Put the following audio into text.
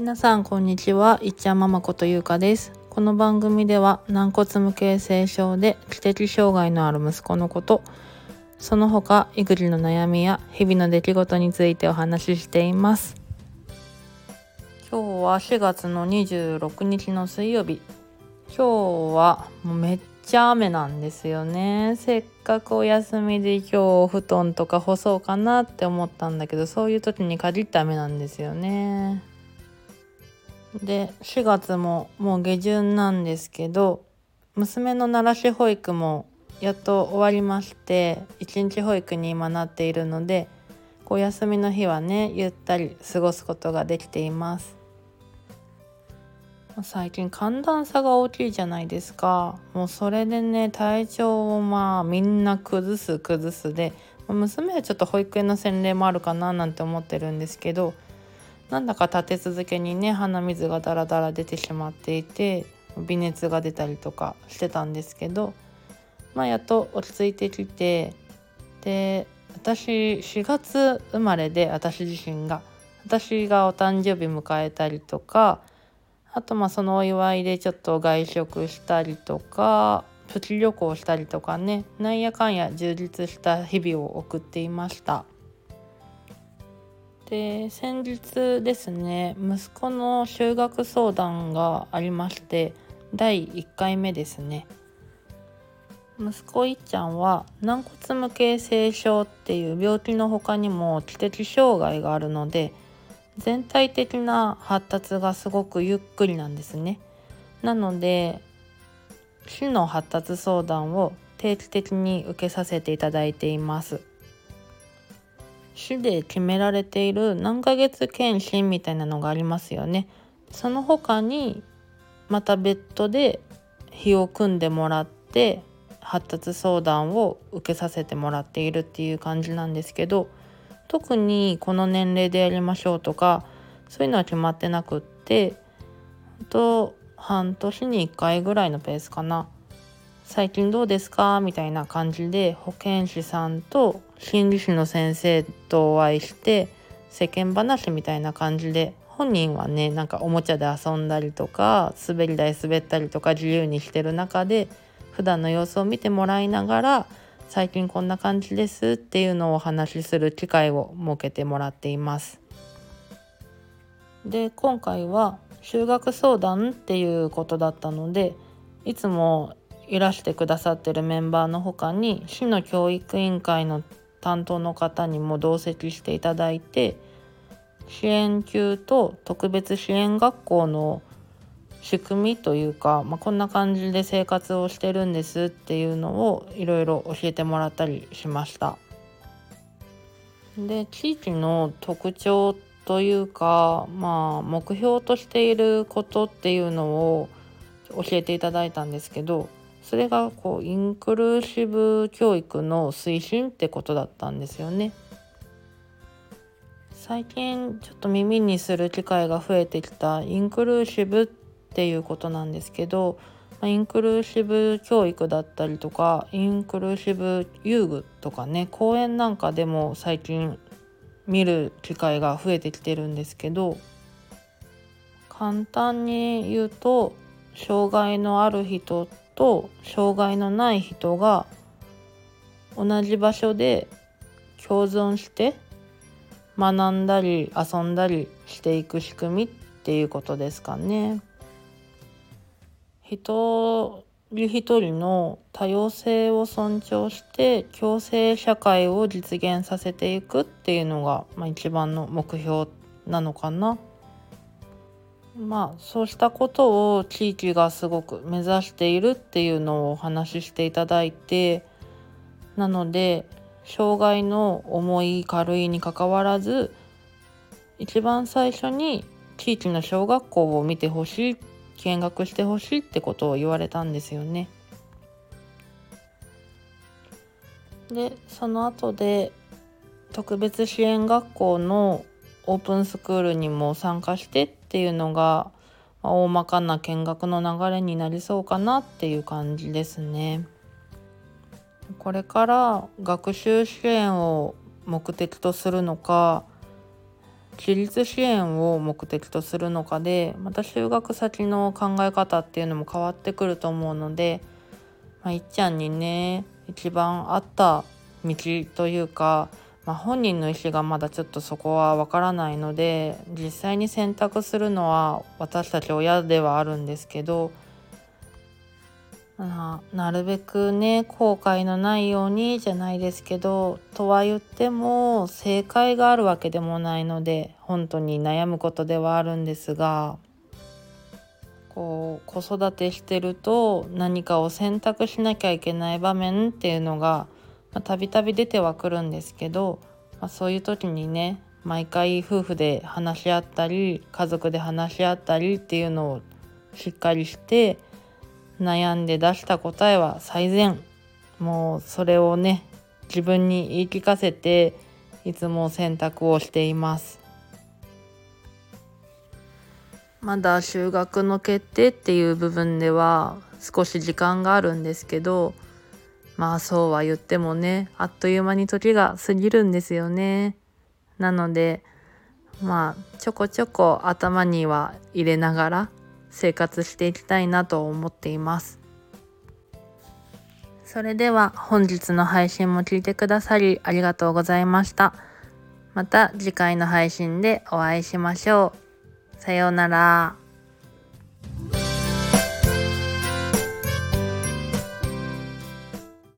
皆さんこんにちは。いっちゃんママことゆうかです。この番組では軟骨無形性症で知的障害のある息子のこと。その他育児の悩みや日々の出来事についてお話ししています。今日は4月の26日の水曜日。今日はもうめっちゃ雨なんですよね。せっかくお休みで今日お布団とか干そうかなって思ったんだけどそういう時に限って雨なんですよね。で4月ももう下旬なんですけど娘の奈良市保育もやっと終わりまして一日保育に今なっているのでお休みの日はねゆったり過ごすことができています。最近寒暖差が大きいじゃないですか。もうそれでね体調をまあみんな崩す崩すで娘はちょっと保育園の洗礼もあるかななんて思ってるんですけどなんだか立て続けにね鼻水がダラダラ出てしまっていて微熱が出たりとかしてたんですけどまあやっと落ち着いてきてで私4月生まれで私自身が私がお誕生日迎えたりとかあとまあそのお祝いでちょっと外食したりとかプチ旅行したりとかねなんやかんや充実した日々を送っていました。で先日ですね息子の修学相談がありまして第1回目ですね息子いっちゃんは軟骨無形性症っていう病気の他にも知的障害があるので全体的な発達がすごくゆっくりなんですね。なので市の発達相談を定期的に受けさせていただいています。市で決められている何ヶ月検診みたいなのがありますよね。その他にまた別途で日を組んでもらって発達相談を受けさせてもらっているっていう感じなんですけど特にこの年齢でやりましょうとかそういうのは決まってなくってと半年に1回ぐらいのペースかな最近どうですかみたいな感じで保健師さんと心理師の先生とお会いして世間話みたいな感じで本人はねなんかおもちゃで遊んだりとか滑り台滑ったりとか自由にしてる中で普段の様子を見てもらいながら最近こんな感じですっていうのをお話しする機会を設けてもらっています。で今回は修学相談っていうことだったのでいつもいらしてくださってるメンバーの他に市の教育委員会の担当の方にも同席していただいて支援級と特別支援学校の仕組みというか、まあ、こんな感じで生活をしてるんですっていうのをいろいろ教えてもらったりしました。で地域の特徴というか、まあ、目標としていることっていうのを教えていただいたんですけどそれがこうインクルーシブ教育の推進ってことだったんですよね。最近ちょっと耳にする機会が増えてきたインクルーシブっていうことなんですけどインクルーシブ教育だったりとかインクルーシブ遊具とかね公園なんかでも最近見る機会が増えてきてるんですけど簡単に言うと障害のある人と障害のない人が同じ場所で共存して学んだり遊んだりしていく仕組みっていうことですかね。一人一人の多様性を尊重して共生社会を実現させていくっていうのが、まあ、一番の目標なのかな。まあそうしたことを地域がすごく目指しているっていうのをお話ししていただいてなので障害の重い軽いにかかわらず一番最初に地域の小学校を見てほしい見学してほしいってことを言われたんですよね。でその後で特別支援学校のオープンスクールにも参加してっていうのが、まあ、大まかな見学の流れになりそうかなっていう感じですね。これから学習支援を目的とするのか自立支援を目的とするのかでまた就学先の考え方っていうのも変わってくると思うので、まあ、いっちゃんにね一番合った道というか、まあ、本人の意思がまだちょっとそこはわからないので実際に選択するのは私たち親ではあるんですけどななるべくね後悔のないようにじゃないですけどとは言っても正解があるわけでもないので本当に悩むことではあるんですがこう子育てしてると何かを選択しなきゃいけない場面っていうのがたびたび出てはくるんですけど、まあ、そういう時にね毎回夫婦で話し合ったり家族で話し合ったりっていうのをしっかりして悩んで出した答えは最善。もうそれをね自分に言い聞かせていつも選択をしています。まだ就学の決定っていう部分では少し時間があるんですけどまあそうは言ってもねあっという間に時が過ぎるんですよね。なのでまあちょこちょこ頭には入れながら生活していきたいなと思っています。それでは本日の配信も聞いてくださりありがとうございました。また次回の配信でお会いしましょう。さようなら。